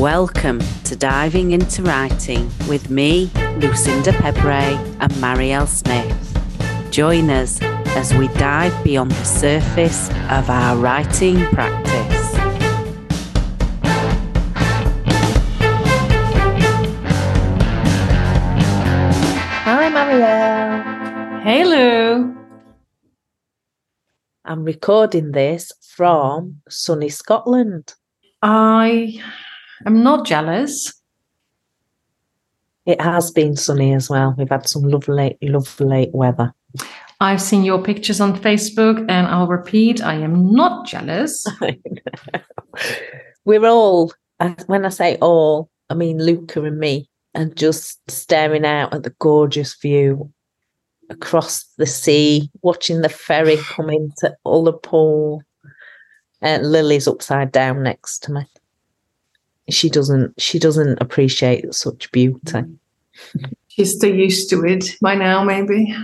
Welcome to Diving into Writing with me, Lucinda Pebre, and Mariëlle Smith. Join us as we dive beyond the surface of our writing practice. Hi, Mariëlle. Hey, Lou. I'm recording this from sunny Scotland. I am not jealous. It has been sunny as well. We've had some lovely, lovely weather. I've seen your pictures on Facebook, and I'll repeat I am not jealous. We're all, uh, when I say all, I mean Luca and me, and just staring out at the gorgeous view across the sea, watching the ferry come into Ullapool. And Lily's upside down next to me. She doesn't she doesn't appreciate such beauty. She's still used to it by now, maybe.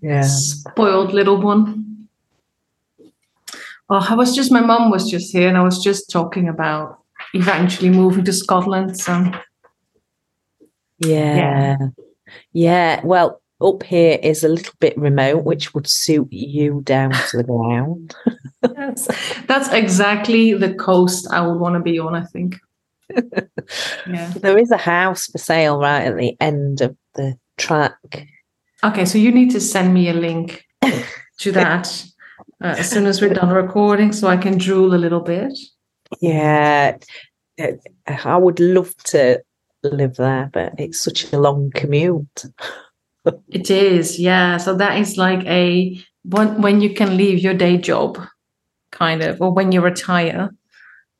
Yeah. Spoiled little one. Oh, I was just my mum was just here and I was just talking about eventually moving to Scotland. So Yeah. Yeah. Well, up here is a little bit remote, which would suit you down to the ground. that's, that's exactly the coast I would want to be on, I think. Yeah. There is a house for sale right at the end of the track. Okay, so you need to send me a link to that uh, as soon as we're done recording so I can drool a little bit. Yeah. I would love to live there, but it's such a long commute. It is, yeah. So that is like a when when you can leave your day job, kind of, or when you retire,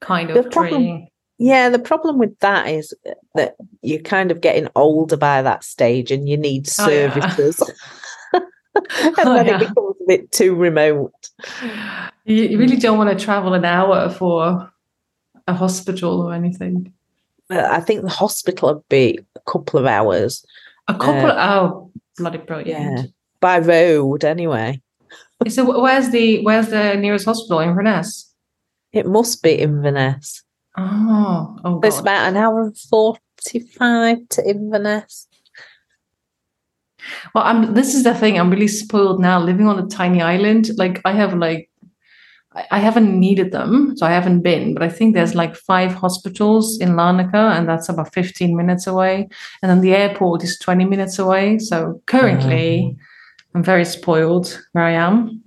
kind of The problem- dream. Yeah, the problem with that is that you're kind of getting older by that stage and you need Oh, yeah. services. and Oh, then yeah. it becomes a bit too remote. You, really don't want to travel an hour for a hospital or anything. I think the hospital would be a couple of hours. A couple. Uh, oh, bloody brilliant! Yeah. By road, anyway. So where's the where's the nearest hospital in Inverness? It must be Inverness. Oh, oh It's about an hour and 45 to Inverness. Well, I'm. This is the thing. I'm really spoiled now, living on a tiny island. Like I have, like, I haven't needed them, so I haven't been. But I think there's like five hospitals in Larnaca, and that's about 15 minutes away. And then the airport is 20 minutes away. So currently, ah. I'm very spoiled where I am.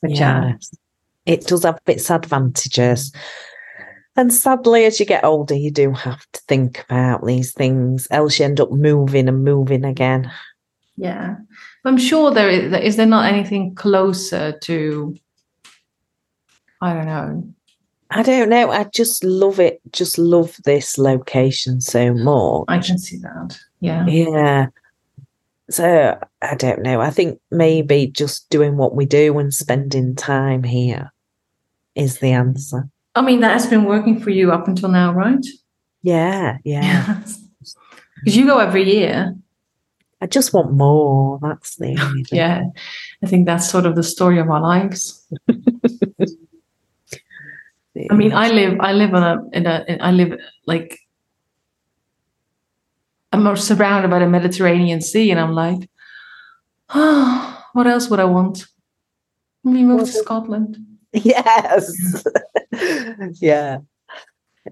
But yeah. It does have its advantages. And sadly, as you get older, you do have to think about these things, else you end up moving and moving again. yeah. I'm sure there is. Is there not anything closer to? I don't know. I don't know. I just love it. Just love this location so much. I can see that. Yeah. Yeah. So I don't know. I think maybe just doing what we do and spending time here is the answer. I mean, that has been working for you up until now, right? Yeah, yeah. Because you go every year. I just want more. That's the only thing. Yeah. I think that's sort of the story of our lives. I mean, I live, I live on a, in a, in, I live like, I'm surrounded by the Mediterranean Sea, and I'm like, oh, what else would I want? We moved to Scotland. Yes. yeah.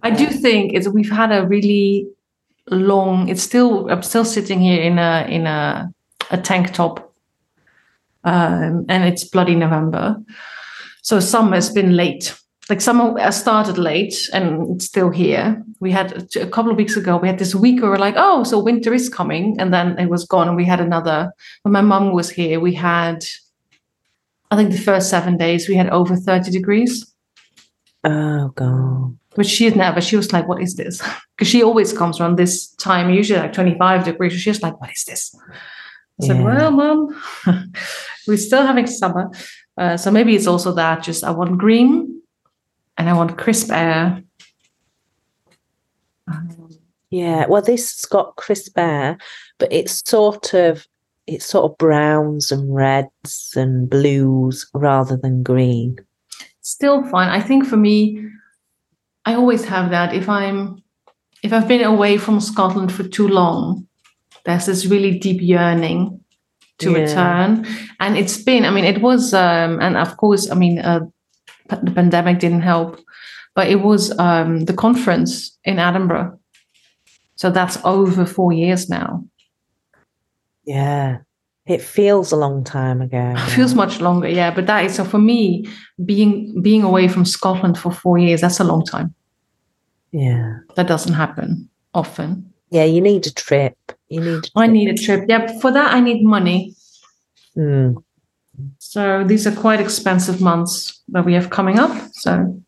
I do think it's we've had a really long. It's still I'm still sitting here in a in a a tank top, um, and it's bloody November, so summer's been late. Like summer started late and it's still here. We had a couple of weeks ago. We had this week where we're like, oh, so winter is coming, and then it was gone. And we had another. When my mum was here, we had. I think the first seven days we had over 30 degrees Oh god. But she had never. She was like, "What is this?" Because she always comes around this time, usually like twenty-five degrees. So she's like, "What is this?" I said, Yeah. "Well, mom, we're still having summer, uh, so maybe it's also that. Just I want green, and I want crisp air." Um, Yeah. Well, this has got crisp air, but it's sort of it's sort of browns and reds and blues rather than green. still fine. I think for me, I always have that. If I'm if I've been away from Scotland for too long, there's this really deep yearning to Yeah. return. And it's been, I mean, it was, um, and of course, I mean, uh, p- the pandemic didn't help, but it was um, the conference in Edinburgh. So that's over four years now. Yeah. It feels a long time ago. It feels much longer, yeah. But that is so for me, being being away from Scotland for four years, that's a long time. Yeah. That doesn't happen often. Yeah, you need a trip. You need a I trip. need a trip. Yeah, for that I need money. Mm. So these are quite expensive months that we have coming up. So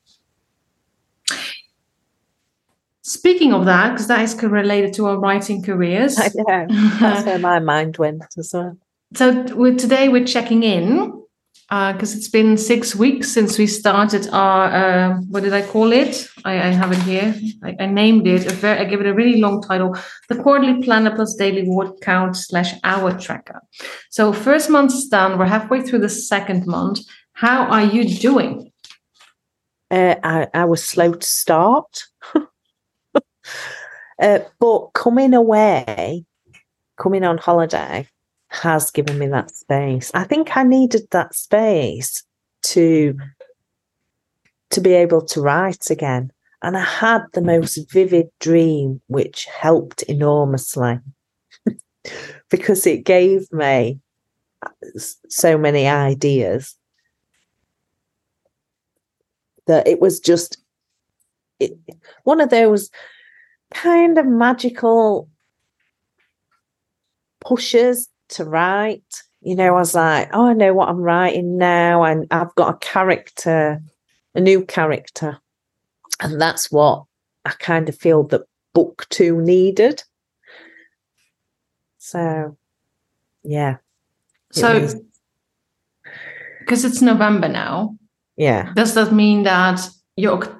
speaking of that, because that is related to our writing careers. I know. That's where my mind went as well. So with, today we're checking in because it's been six weeks since we started our uh, what did I call it? I, I have it here. I, I named it. Very, I gave it a really long title: the Quarterly Planner Plus Daily Word Count slash Hour Tracker. So first month's done. We're halfway through the second month. How are you doing? Uh, I, I was slow to start. uh, but coming away, coming on holiday, has given me that space. I think I needed that space to to be able to write again. And I had the most vivid dream, which helped enormously because it gave me so many ideas that it was just it, one of those kind of magical pushes to write. You know, I was like, oh, I know what I'm writing now, and I've got a character, a new character. And that's what I kind of feel that book two needed. So, yeah. So because it's November now, yeah, does that mean that your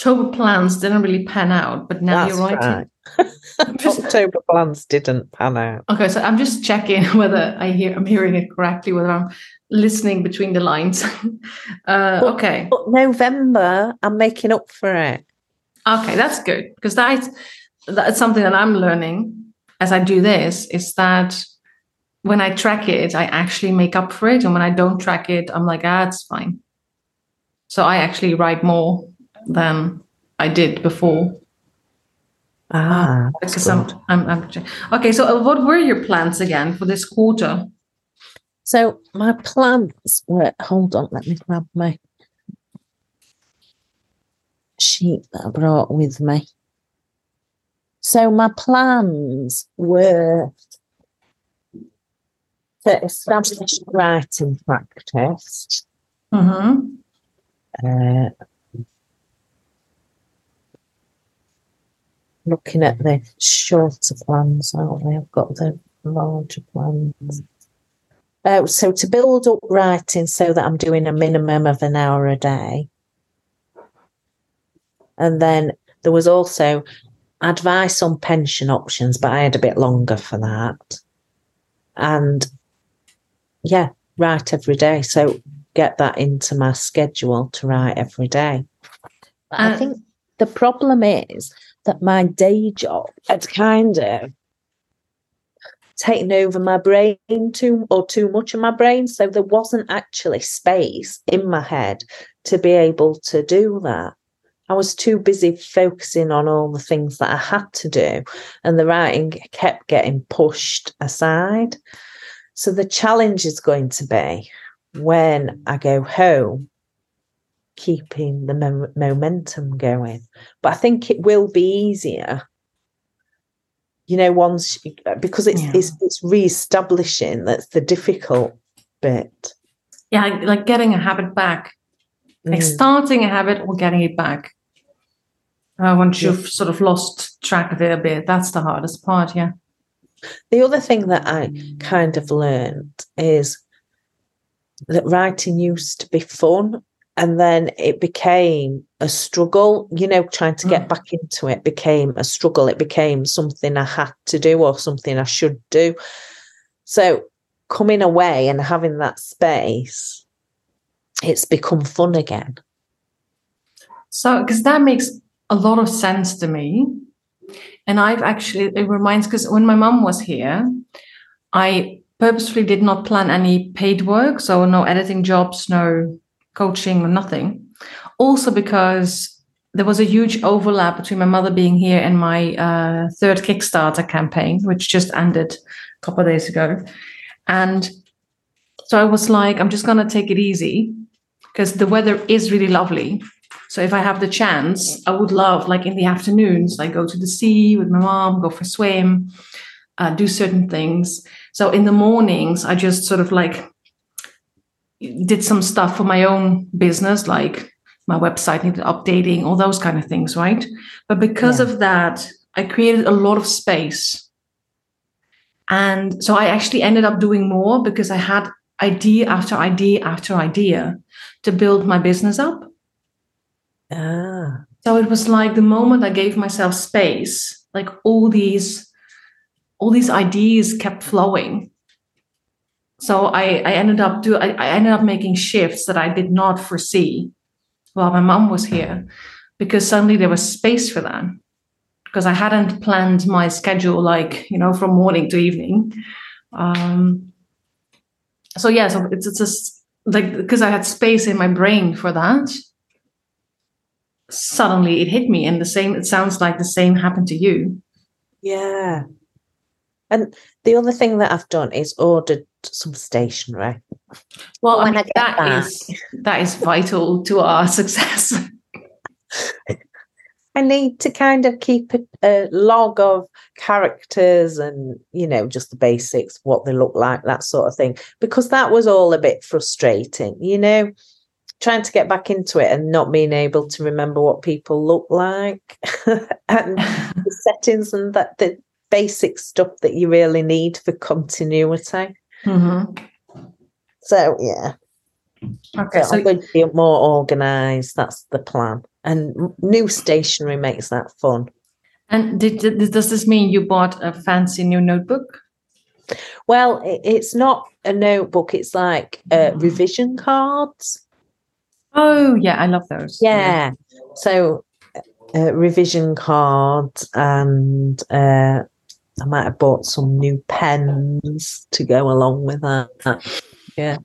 October plans didn't really pan out, but now that's you're writing? right. Just- October plans didn't pan out. Okay, so I'm just checking whether I hear I'm hearing it correctly, whether I'm listening between the lines. uh, Well- okay, But November, I'm making up for it. okay, that's good because that's that's something that I'm learning as I do this. Is that when I track it, I actually make up for it, and when I don't track it, I'm like, ah, it's fine. So I actually write more than I did before. Ah, that's because I'm. I'm, I'm okay. So, uh, what were your plans again for this quarter? So my plans were hold on, let me grab my sheet that I brought with me. So my plans were to establish writing practice. Mm-hmm. Uh, looking at the shorter plans, aren't we? I've got the larger plans. Uh, so to build up writing so that I'm doing a minimum of an hour a day. And then there was also advice on pension options, but I had a bit longer for that. And yeah, write every day. So get that into my schedule to write every day. But I Uh, think the problem is that my day job had kind of taken over my brain too or too much of my brain. So there wasn't actually space in my head to be able to do that. I was too busy focusing on all the things that I had to do, and the writing kept getting pushed aside. So the challenge is going to be when I go home, keeping the mom- momentum going. But I think it will be easier. You know, once because it's Yeah. it's it's re-establishing that's the difficult bit. Yeah, like, like getting a habit back, like Mm. starting a habit or getting it back. Uh, once Yeah. you've sort of lost track of it a bit, that's the hardest part. Yeah. The other thing that I kind of learned is that writing used to be fun and then it became a struggle. You know, trying to get Mm. back into it became a struggle. It became something I had to do or something I should do. So coming away and having that space, it's become fun again. So, because that makes a lot of sense to me. And I've actually, it reminds, because when my mom was here, I purposefully did not plan any paid work. So, no editing jobs, no coaching, or nothing. Also, because there was a huge overlap between my mother being here and my uh, third Kickstarter campaign, which just ended a couple of days ago. And so I was like, I'm just going to take it easy because the weather is really lovely. So if I have the chance, I would love, like in the afternoons, like go to the sea with my mom, go for a swim, uh, do certain things. So in the mornings, I just sort of like did some stuff for my own business, like my website needed updating, all those kind of things, right? But because yeah. of that, I created a lot of space. And so I actually ended up doing more because I had idea after idea after idea to build my business up. Ah. So it was like the moment I gave myself space, like all these all these ideas kept flowing. So I, I ended up do I, I ended up making shifts that I did not foresee while my mom was here because suddenly there was space for that because I hadn't planned my schedule like you know from morning to evening. Um, so yeah, so it's, it's just like because I had space in my brain for that. Suddenly it hit me, and the same. It sounds like the same happened to you. Yeah, and the other thing that I've done is ordered some stationery. Well, I mean, that back, is, that is vital to our success. I need to kind of keep a, a, log of characters and, you know, just the basics, what they look like, that sort of thing, because that was all a bit frustrating, you know, trying to get back into it and not being able to remember what people look like and the settings and that the basic stuff that you really need for continuity. Mm-hmm. So yeah. Okay. So I'm going to be more organized. That's the plan. And new stationery makes that fun. And did, did, does this mean you bought a fancy new notebook? Well, it, it's not a notebook. It's like uh, revision cards. Oh yeah, I love those. Yeah. yeah. So uh, revision cards and uh, I might have bought some new pens to go along with that. Yeah.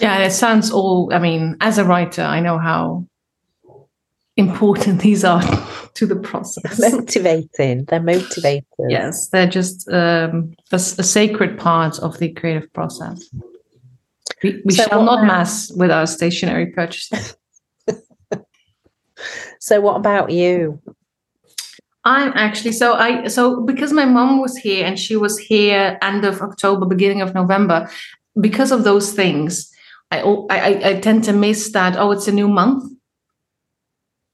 Yeah, it sounds all, I mean, as a writer, I know how important these are to the process. Motivating. They're motivating. Yes, they're just um, a, a, sacred part of the creative process. We, we so shall not mess with our stationery purchases. so, what about you? I'm actually so I so because my mom was here and she was here end of October, beginning of November. Because of those things, I I, I tend to miss that. Oh, it's a new month.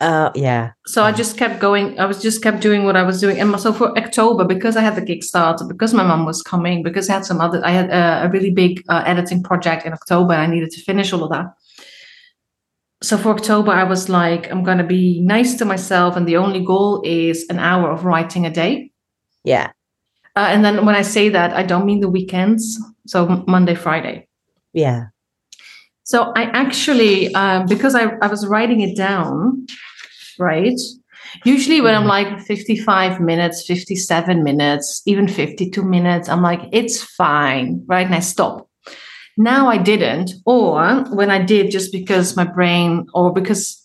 Uh, yeah. So I just kept going. I was just kept doing what I was doing, and so for October, because I had the Kickstarter, because my mom was coming, because I had some other, I had a, a really big uh, editing project in October. and I needed to finish all of that so for October, I was like, I'm going to be nice to myself. And the only goal is an hour of writing a day. Yeah. Uh, and then when I say that, I don't mean the weekends. So Monday, Friday. Yeah. So I actually, uh, because I, I was writing it down, right? Usually when I'm like 55 minutes, 57 minutes, even 52 minutes, I'm like, it's fine, right? And I stop. Now I didn't, or when I did, just because my brain, or because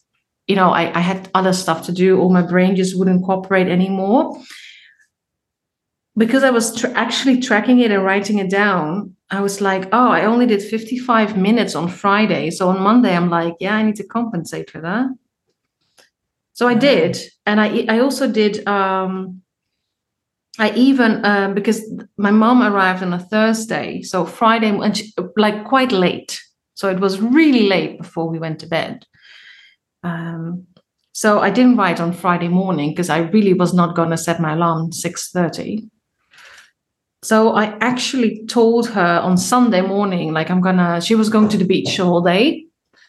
you know I, I had other stuff to do, or my brain just wouldn't cooperate anymore. Because I was actually tracking it and writing it down, I was like, oh, I only did 55 minutes on Friday. So on Monday, I'm like, yeah, I need to compensate for that. So I did. And I, I also did um, I even um, because my mom arrived on a Thursday, so Friday, and she, like quite late. So it was really late before we went to bed. Um, so I didn't write on Friday morning because I really was not going to set my alarm six thirty. So I actually told her on Sunday morning, like I'm gonna. She was going to the beach all day,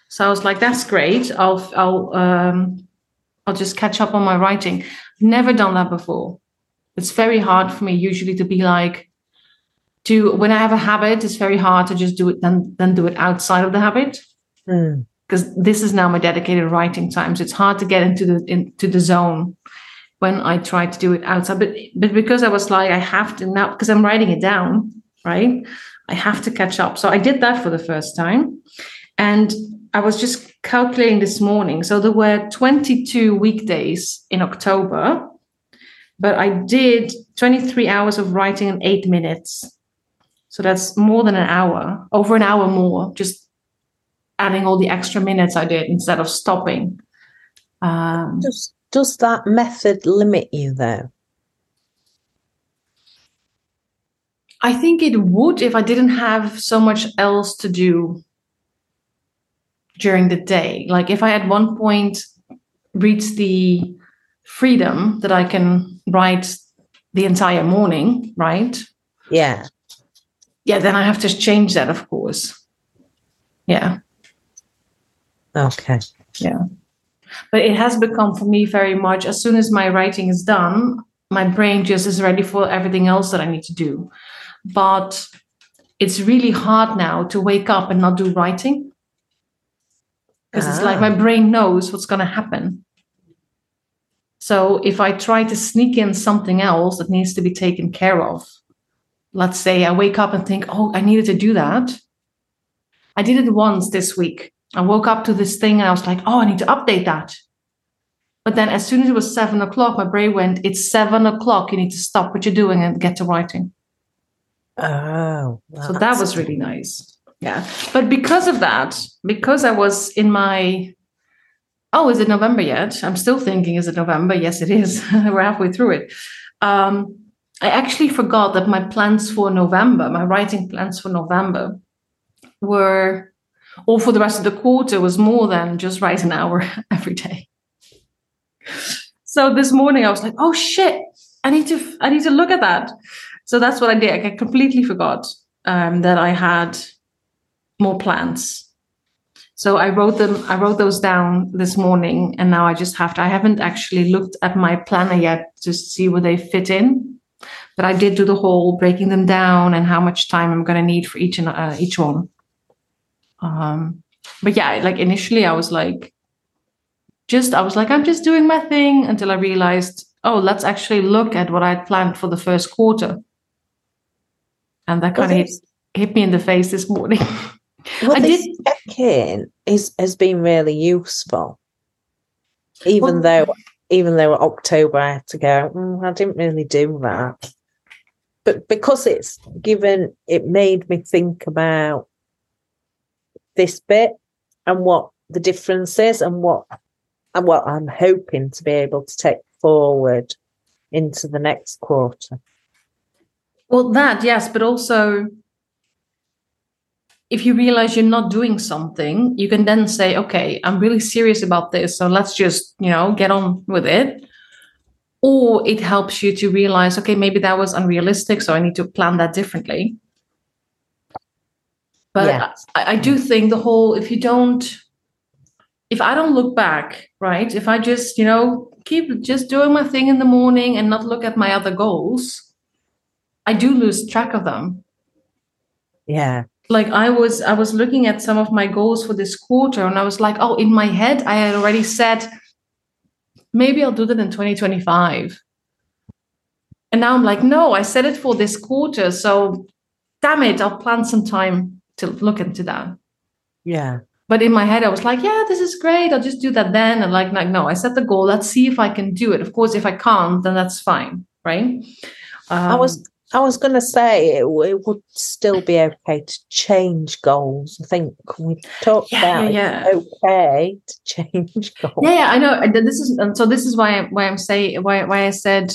so I was like, "That's great. I'll I'll um, I'll just catch up on my writing." Never done that before it's very hard for me usually to be like to when I have a habit, it's very hard to just do it then then do it outside of the habit. Mm. because this is now my dedicated writing time. So it's hard to get into the into the zone when I try to do it outside. But but because I was like, I have to now because I'm writing it down, right? I have to catch up. So I did that for the first time. And I was just calculating this morning. So there were 22 weekdays in October, but I did 23 hours of writing in eight minutes. So that's more than an hour, over an hour more, just adding all the extra minutes I did instead of stopping. Um, Does, does that method limit you though? I think it would if I didn't have so much else to do during the day. Like if I at one point reached the freedom that I can write the entire morning, right? Yeah. Yeah, then I have to change that, of course. Yeah. Okay. Yeah. But it has become for me very much as soon as my writing is done, my brain just is ready for everything else that I need to do. But it's really hard now to wake up and not do writing because it's like Ah. my brain knows what's going to happen. So if I try to sneak in something else that needs to be taken care of, let's say I wake up and think, oh, I needed to do that. I did it once this week. I woke up to this thing and I was like, oh, I need to update that. But then as soon as it was seven o'clock, my brain went, it's seven o'clock. You need to stop what you're doing and get to writing. Oh. So that was really nice. Yeah. But because of that, because I was in my, oh, is it November yet? I'm still thinking, is it November? Yes, it is. We're halfway through it. Um, I actually forgot that my plans for November, my writing plans for November, were, or for the rest of the quarter, was more than just write an hour every day. So this morning I was like, oh shit, I need to, I need to look at that. So that's what I did. I completely forgot um, that I had more plans. So I wrote them. I wrote those down this morning, and now I just have to. I haven't actually looked at my planner yet to see where they fit in, but I did do the whole breaking them down and how much time I'm going to need for each and uh, each one. Um, but yeah, like initially I was like, just I was like, I'm just doing my thing until I realized, oh, let's actually look at what I had planned for the first quarter. And that kind of hit, hit me in the face this morning. Well, I this did- check-in is has been really useful. Even Well- though, even though October I had to go, "Mm, I didn't really do that. But because it's given, it made me think about this bit and what the difference is and what and what I'm hoping to be able to take forward into the next quarter. Well, that, yes, but also if you realize you're not doing something, you can then say, okay, I'm really serious about this. So let's just, you know, get on with it. Or it helps you to realize, okay, maybe that was unrealistic. So I need to plan that differently. But. I, I do think the whole, if you don't, if I don't look back, right, if I just, you know, keep just doing my thing in the morning and not look at my other goals, I do lose track of them. Yeah. Like I was I was looking at some of my goals for this quarter and I was like, oh, in my head I had already said maybe I'll do that in 2025. And now I'm like, no, I said it for this quarter, so damn it, I'll plan some time to look into that. Yeah. But in my head, I was like, yeah, this is great. I'll just do that then. And like, like, no, I set the goal. Let's see if I can do it. Of course, if I can't, then that's fine, right? I Um, was I was going to say it, it would still be okay to change goals. I think we talked Yeah, about yeah, it's okay to change goals. yeah, yeah, I know. This is and so. This is why I, why I'm saying why why I said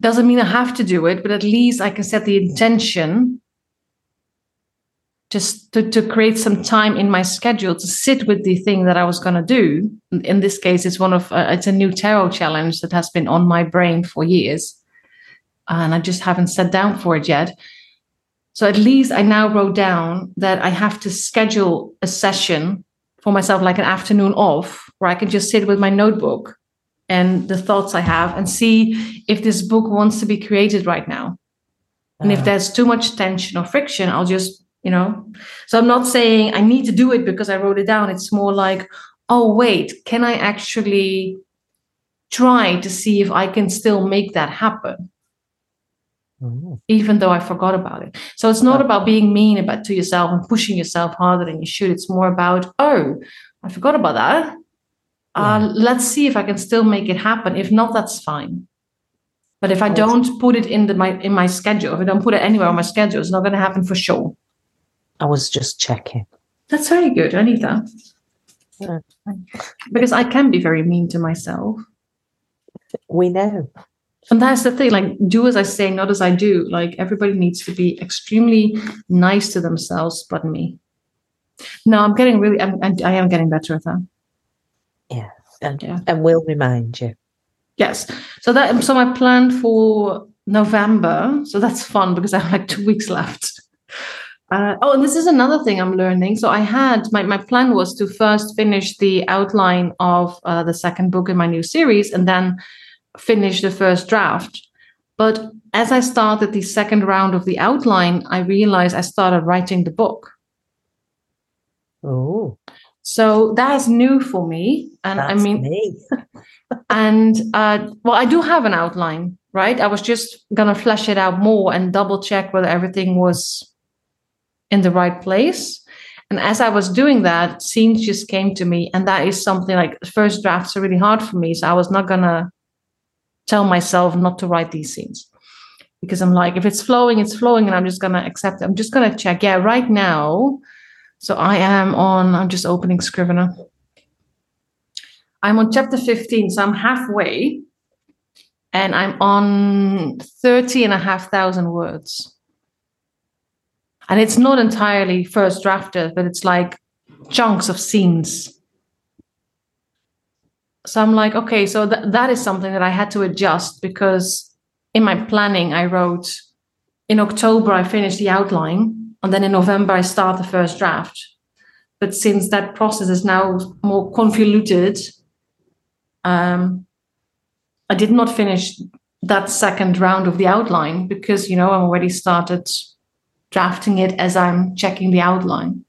doesn't mean I have to do it, but at least I can set the intention just to, to create some time in my schedule to sit with the thing that I was going to do. In- In this case, it's one of uh, it's a new tarot challenge that has been on my brain for years, and I just haven't sat down for it yet. So at least I now wrote down that I have to schedule a session for myself, like an afternoon off, where I can just sit with my notebook and the thoughts I have and see if this book wants to be created right now. And if Ah. there's too much tension or friction, I'll just you know so i'm not saying i need to do it because i wrote it down it's more like oh wait can i actually try to see if i can still make that happen Oh, even though i forgot about it so it's not about being mean about to yourself and pushing yourself harder than you should it's more about oh i forgot about that uh, Yeah. let's see if i can still make it happen if not that's fine but if i don't put it in the my in my schedule if i don't put it anywhere on my schedule it's not going to happen for sure I was just checking. That's very good. I need that. Yeah. Because I can be very mean to myself. We know. And that's the thing, like do as I say, not as I do. Like everybody needs to be extremely nice to themselves, but me. No, I'm getting really, I'm, I am getting better at that. Yeah. And, Yeah. and we'll remind you. Yes. So that, so my plan for November, so that's fun because I have like two weeks left. Uh, oh, and this is another thing I'm learning. So I had my, my plan was to first finish the outline of uh, the second book in my new series and then finish the first draft. But as I started the second round of the outline, I realized I started writing the book. Oh, So that is new for me. And that's I mean, me. and uh, well, I do have an outline, right? I was just gonna flesh it out more and double check whether everything was in the right place. And as I was doing that, scenes just came to me, and that is something like first drafts are really hard for me. So I was not gonna tell myself not to write these scenes because I'm like, if it's flowing, it's flowing, and I'm just gonna accept it. I'm just gonna check. Yeah, right now. So I am on. I'm just opening Scrivener. I'm on chapter 15, so I'm halfway, and I'm on 30 and a half thousand words. And it's not entirely first drafted, but it's like chunks of scenes. So I'm like, okay, so th- that is something that I had to adjust because in my planning, I wrote in October, I finished the outline, and then in November, I start the first draft. But since that process is now more convoluted, um, I did not finish that second round of the outline because you know I'm already started drafting it as I'm checking the outline.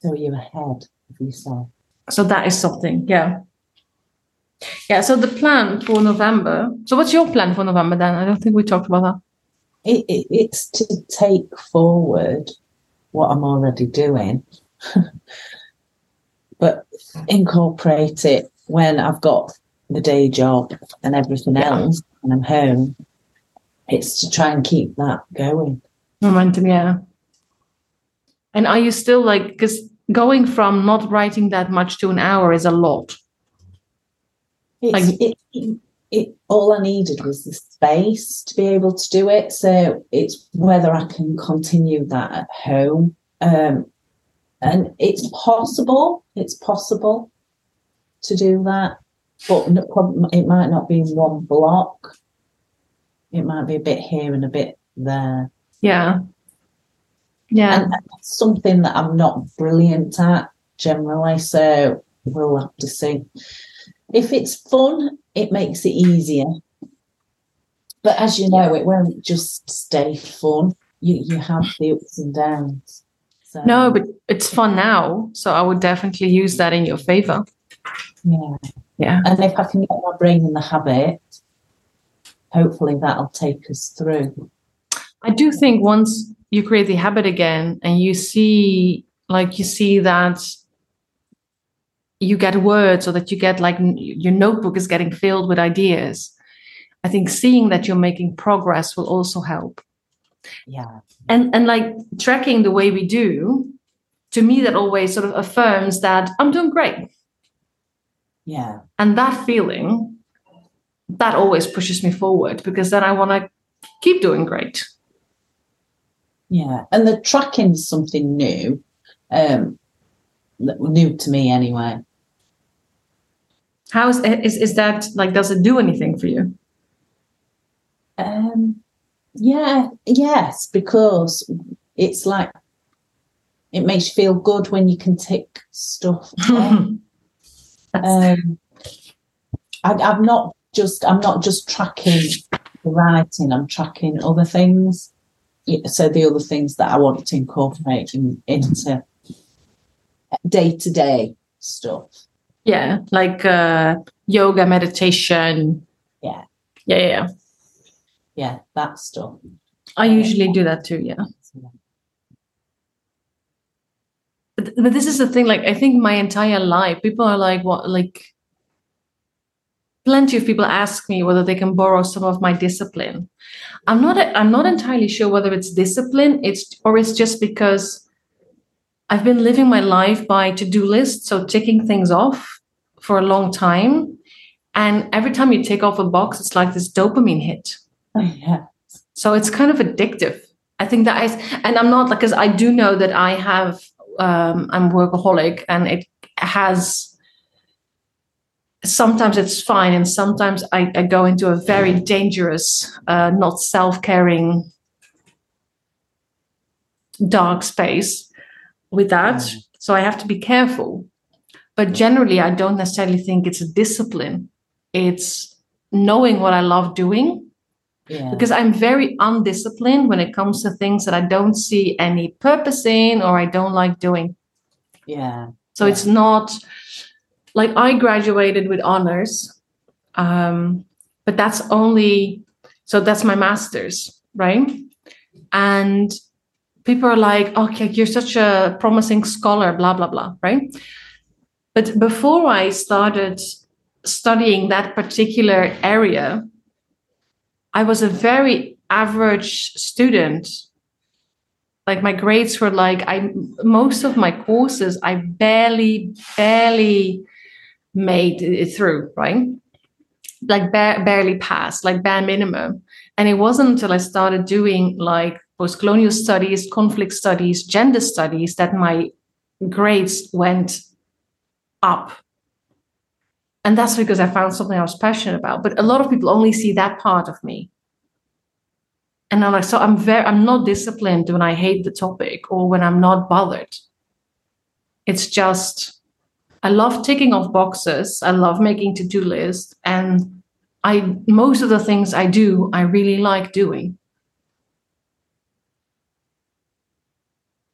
So you're ahead of yourself. So that is something, yeah. Yeah, so the plan for November. So what's your plan for November then? I don't think we talked about that. It, it, it's to take forward what I'm already doing, but incorporate it when I've got the day job and everything Yeah. else, and I'm home. It's to try and keep that going. Momentum, yeah. And are you still like because going from not writing that much to an hour is a lot. It's, Like- it, it, it, all I needed was the space to be able to do it. So it's whether I can continue that at home. Um, and it's possible, it's possible to do that, but no- it might not be in one block. It might be a bit here and a bit there. Yeah. Yeah. And that's something that I'm not brilliant at generally. So we'll have to see. If it's fun, it makes it easier. But as you know, it won't just stay fun. You you have the ups and downs. So, No, but it's fun now. So I would definitely use that in your favor. yeah. Yeah. And if I can get my brain in the habit, hopefully that'll take us through. I do think once you create the habit again and you see, like, you see that you get words or that you get, like, your notebook is getting filled with ideas. I think seeing that you're making progress will also help. Yeah. And, and like tracking the way we do, to me, that always sort of affirms that I'm doing great. Yeah. And that feeling, that always pushes me forward because then I want to keep doing great. Yeah, and the tracking's something new, um, new to me anyway. How is, is is that like? Does it do anything for you? Um, yeah, yes, because it's like it makes you feel good when you can tick stuff. um, I, I'm not just I'm not just tracking the writing. I'm tracking other things. So the other things that I want to incorporate in, into day to day stuff. Yeah, like uh, yoga, meditation. Yeah. Yeah, yeah, yeah. Yeah, that stuff. I usually do that too. Yeah. But, but this is the thing. Like, I think my entire life, people are like, "What?" Like, plenty of people ask me whether they can borrow some of my discipline. I'm not. I'm not entirely sure whether it's discipline. It's or it's just because I've been living my life by to-do lists, so ticking things off for a long time. And every time you take off a box, it's like this dopamine hit. Oh, yeah. So it's kind of addictive. I think that I, and I'm not like, because I do know that I have, um, I'm workaholic and it has, sometimes it's fine. And sometimes I, I go into a very dangerous, uh, not self caring, dark space with that. Mm. So I have to be careful. But generally, I don't necessarily think it's a discipline. It's knowing what I love doing. Yeah. Because I'm very undisciplined when it comes to things that I don't see any purpose in or I don't like doing. Yeah. So yeah. it's not like I graduated with honors, um, but that's only so that's my master's, right? And people are like, okay, you're such a promising scholar, blah, blah, blah, right? But before I started studying that particular area, I was a very average student. Like my grades were like I most of my courses I barely barely made it through, right? Like ba- barely passed, like bare minimum. And it wasn't until I started doing like post-colonial studies, conflict studies, gender studies that my grades went up. And that's because I found something I was passionate about. But a lot of people only see that part of me. And I'm like, so I'm very I'm not disciplined when I hate the topic or when I'm not bothered. It's just I love ticking off boxes. I love making to-do lists. And I most of the things I do, I really like doing.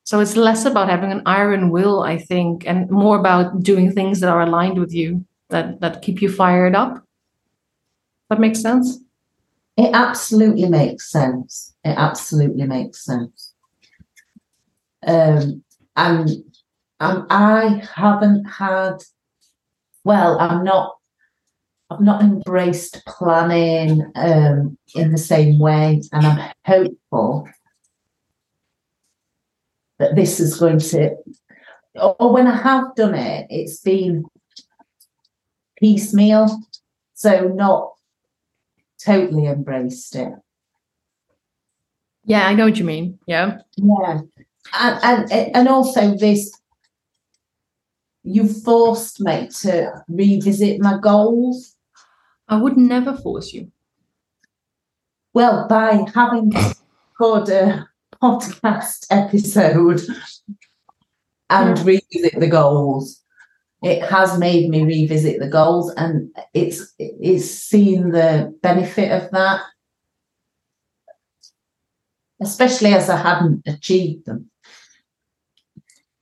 So it's less about having an iron will, I think, and more about doing things that are aligned with you, that that keep you fired up. That makes sense? It absolutely makes sense. It absolutely makes sense. Um, and um, I haven't had, well, I'm not, I've not embraced planning um, in the same way, and I'm hopeful that this is going to, or when I have done it, it's been piecemeal. So not totally embraced it. Yeah, I know what you mean. Yeah. Yeah. And and, and also this you forced me to revisit my goals. I would never force you. Well, by having got a podcast episode and yeah. revisit the goals. It has made me revisit the goals and it's it's seen the benefit of that. Especially as I hadn't achieved them.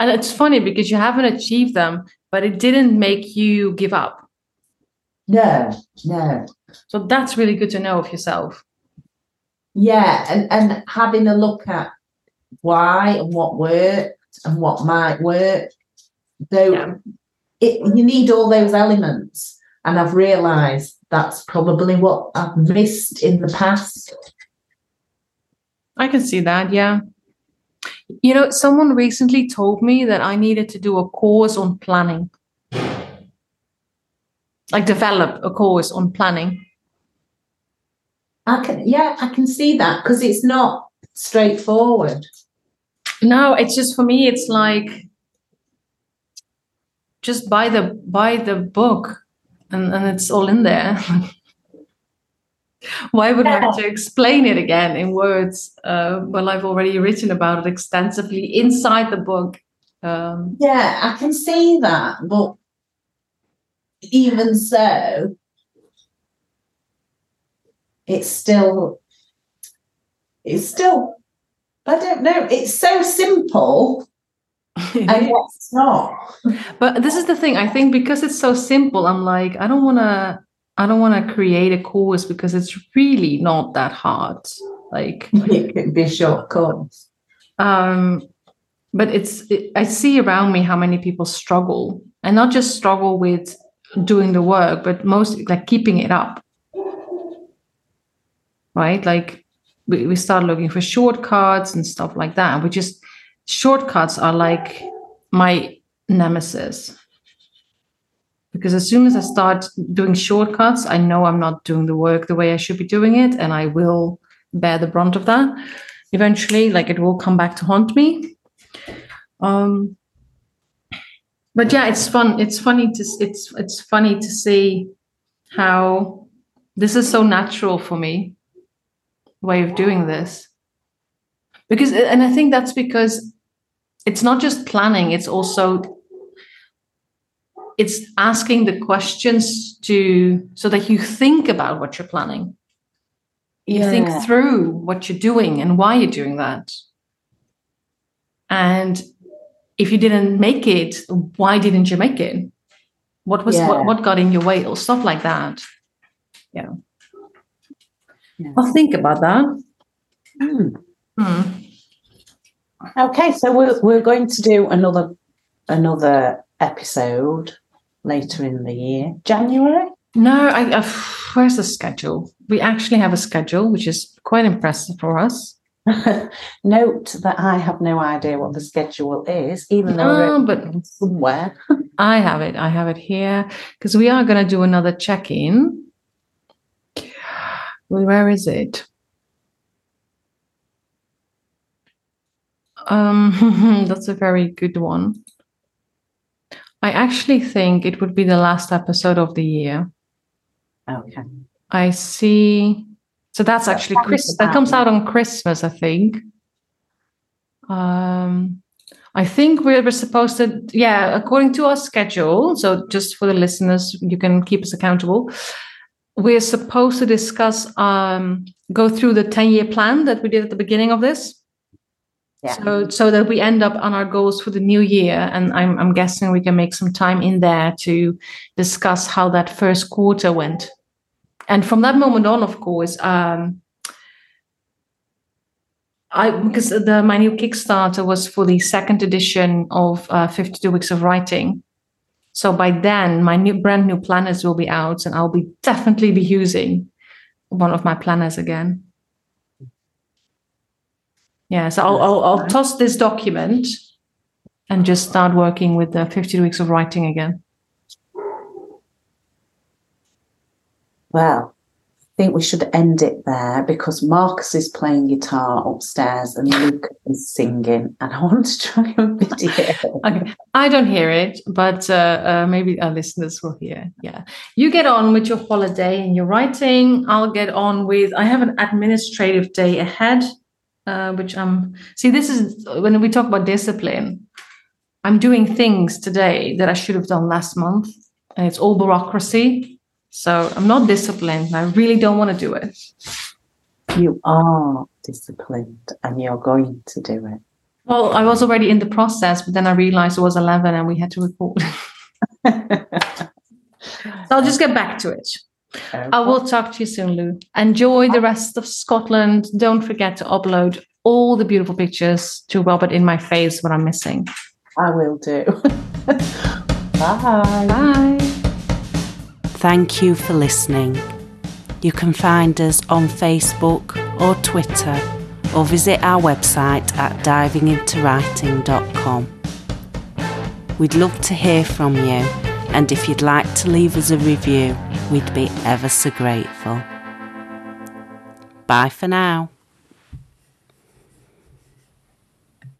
And it's funny because you haven't achieved them, but it didn't make you give up. No, no. So that's really good to know of yourself yeah and and having a look at why and what worked and what might work though yeah. it, you need all those elements and i've realized that's probably what i've missed in the past i can see that yeah you know someone recently told me that i needed to do a course on planning like develop a course on planning I can, yeah, I can see that because it's not straightforward. No, it's just for me. It's like just buy the buy the book, and and it's all in there. Why would yeah. I have to explain it again in words? Uh, well, I've already written about it extensively inside the book. Um, yeah, I can see that, but even so, it's still it's still I don't know. It's so simple and it's not. but this is the thing. I think because it's so simple, I'm like, I don't want to. I don't want to create a course because it's really not that hard. Like it be a short course. Um, but it's it, I see around me how many people struggle, and not just struggle with doing the work, but most like keeping it up. Right, like we, we start looking for shortcuts and stuff like that. We just shortcuts are like my nemesis because as soon as I start doing shortcuts, I know I'm not doing the work the way I should be doing it, and I will bear the brunt of that eventually. Like it will come back to haunt me. Um, but yeah, it's fun. It's funny to it's it's funny to see how this is so natural for me way of doing this because and i think that's because it's not just planning it's also it's asking the questions to so that you think about what you're planning you Yeah. think through what you're doing and why you're doing that and if you didn't make it why didn't you make it what was Yeah. what, what got in your way or stuff like that yeah Yeah. i'll think about that Hmm. Hmm. Okay, so we're we're going to do another another episode later in the year, January. No, I, I, where's the schedule? We actually have a schedule, which is quite impressive for us. Note that I have no idea what the schedule is, even though No, but somewhere. I have it. I have it here because we are going to do another check in. Where is it? Um, that's a very good one. I actually think it would be the last episode of the year. Okay. I see. So that's That actually sounds Chris. That comes out on Christmas, I think. Um, I think we were supposed to, yeah, according to our schedule. So just for the listeners, you can keep us accountable. We're supposed to discuss, um, go through the ten-year plan that we did at the beginning of this. Yeah. So, so that we end up on our goals for the new year, and I'm, I'm guessing we can make some time in there to discuss how that first quarter went. And from that moment on of course um i because the my new kickstarter was for the second edition of uh, 52 weeks of writing. So by then my new brand new planners will be out and i'll be definitely be using one of my planners again yeah so i'll, I'll, I'll toss this document and just start working with the 52 weeks of writing again Well, I think we should end it there because Marcus is playing guitar upstairs and Luke is singing, and I want to try and video. Okay, I don't hear it, but uh, uh, maybe our listeners will hear. Yeah, you get on with your holiday and your writing. I'll get on with. I have an administrative day ahead, uh, which I'm. See, this is when we talk about discipline. I'm doing things today that I should have done last month, and it's all bureaucracy. So I'm not disciplined. and I really don't want to do it. You are disciplined and you're going to do it. Well, I was already in the process, but then I realized it was 11 and we had to record. so I'll just get back to it. I will talk to you soon, Lou. Enjoy the rest of Scotland. Don't forget to upload all the beautiful pictures to Robert in my face when I'm missing. I will do. Bye. Bye. Thank you for listening. You can find us on Facebook or Twitter or visit our website at divingintowriting.com. We'd love to hear from you, and if you'd like to leave us a review, we'd be ever so grateful. Bye for now.